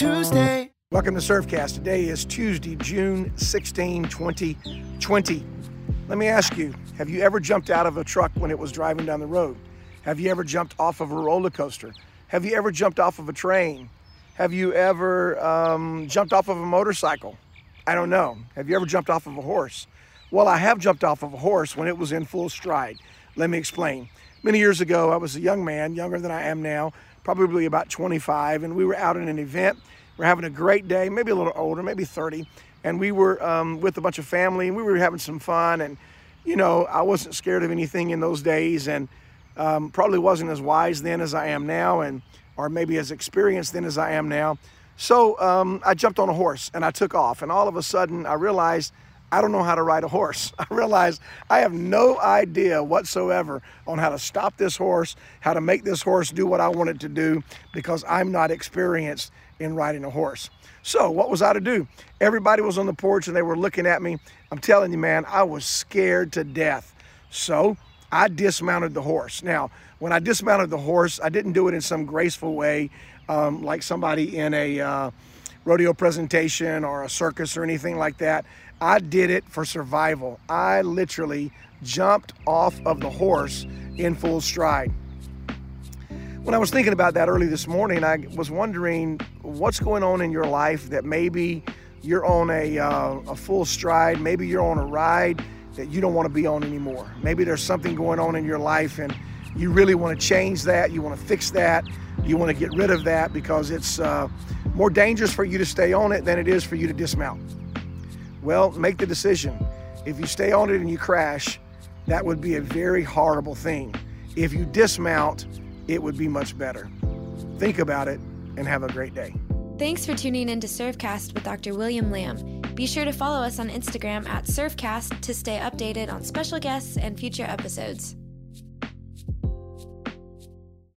Tuesday. Welcome to Surfcast. Today is Tuesday, June 16, 2020. Let me ask you have you ever jumped out of a truck when it was driving down the road? Have you ever jumped off of a roller coaster? Have you ever jumped off of a train? Have you ever um, jumped off of a motorcycle? I don't know. Have you ever jumped off of a horse? Well, I have jumped off of a horse when it was in full stride. Let me explain. Many years ago, I was a young man, younger than I am now, probably about 25, and we were out in an event. We're having a great day, maybe a little older, maybe 30, and we were um, with a bunch of family, and we were having some fun. And you know, I wasn't scared of anything in those days, and um, probably wasn't as wise then as I am now, and or maybe as experienced then as I am now. So um, I jumped on a horse and I took off, and all of a sudden I realized I don't know how to ride a horse. I realized I have no idea whatsoever on how to stop this horse, how to make this horse do what I want it to do, because I'm not experienced in riding a horse. So, what was I to do? Everybody was on the porch and they were looking at me. I'm telling you, man, I was scared to death. So, I dismounted the horse. Now, when I dismounted the horse, I didn't do it in some graceful way, um, like somebody in a uh, rodeo presentation or a circus or anything like that. I did it for survival. I literally jumped off of the horse in full stride. When I was thinking about that early this morning, I was wondering what's going on in your life that maybe you're on a, uh, a full stride, maybe you're on a ride that you don't want to be on anymore. Maybe there's something going on in your life and you really want to change that, you want to fix that, you want to get rid of that because it's uh, more dangerous for you to stay on it than it is for you to dismount. Well, make the decision. If you stay on it and you crash, that would be a very horrible thing. If you dismount, it would be much better. Think about it and have a great day. Thanks for tuning in to Surfcast with Dr. William Lamb. Be sure to follow us on Instagram at Surfcast to stay updated on special guests and future episodes.